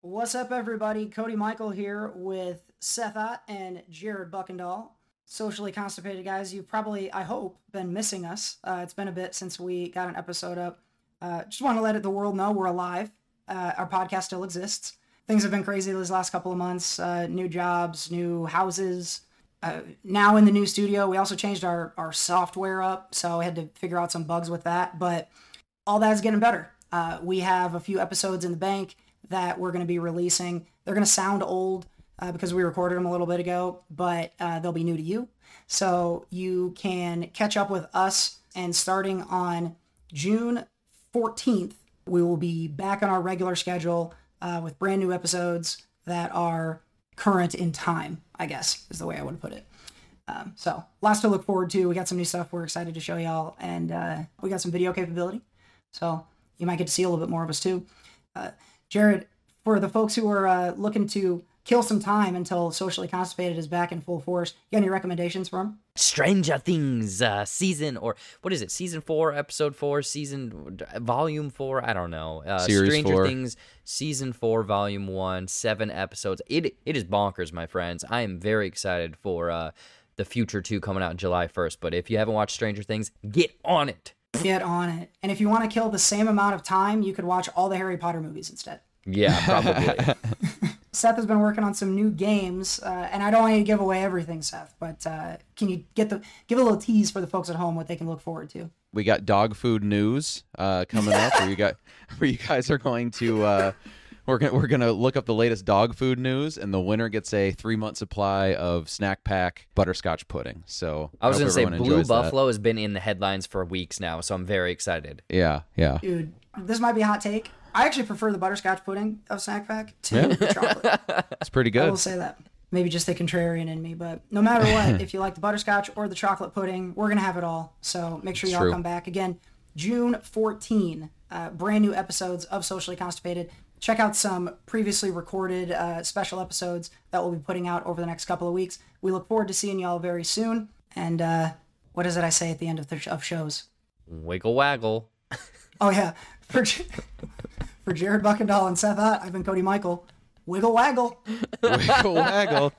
What's up, everybody? Cody Michael here with Seth Ott and Jared Buckendall. Socially constipated guys, you've probably, I hope, been missing us. Uh, it's been a bit since we got an episode up. Uh, just want to let the world know we're alive. Uh, our podcast still exists. Things have been crazy these last couple of months. Uh, new jobs, new houses. Uh, now in the new studio, we also changed our, our software up, so I had to figure out some bugs with that. But all that's getting better. Uh, we have a few episodes in the bank that we're going to be releasing. They're going to sound old uh, because we recorded them a little bit ago, but uh, they'll be new to you. So you can catch up with us. And starting on June 14th, we will be back on our regular schedule uh, with brand new episodes that are current in time, I guess is the way I would put it. Um, so lots to look forward to. We got some new stuff we're excited to show y'all, and uh, we got some video capability. So you might get to see a little bit more of us too. Uh, Jared, for the folks who are uh, looking to kill some time until Socially Constipated is back in full force, you got any recommendations for them? Stranger Things uh, season or what is it? Season four, episode four, season volume four. I don't know. Uh, Series Stranger four. Things season four, volume one, seven episodes. It it is bonkers, my friends. I am very excited for uh, the future two coming out July first. But if you haven't watched Stranger Things, get on it. Get on it. And if you want to kill the same amount of time, you could watch all the Harry Potter movies instead. Yeah, probably. Seth has been working on some new games, uh, and I don't want you to give away everything, Seth. But uh, can you get the give a little tease for the folks at home what they can look forward to? we got dog food news uh, coming up where you got where you guys are going to uh, we're gonna we're gonna look up the latest dog food news and the winner gets a three month supply of snack pack butterscotch pudding. So I was hope gonna say Blue enjoys that. Buffalo has been in the headlines for weeks now, so I'm very excited. Yeah, yeah. Dude, this might be a hot take. I actually prefer the butterscotch pudding of Snack Pack to the chocolate. It's pretty good. I will say that. Maybe just the contrarian in me, but no matter what, if you like the butterscotch or the chocolate pudding, we're gonna have it all. So make sure y'all come back again. June 14, uh, brand new episodes of Socially Constipated. Check out some previously recorded uh, special episodes that we'll be putting out over the next couple of weeks. We look forward to seeing y'all very soon. And uh, what is it I say at the end of the of shows? Wiggle waggle. Oh yeah, for J- for Jared Buckendall and Seth Ott, I've been Cody Michael. Wiggle waggle. Wiggle waggle.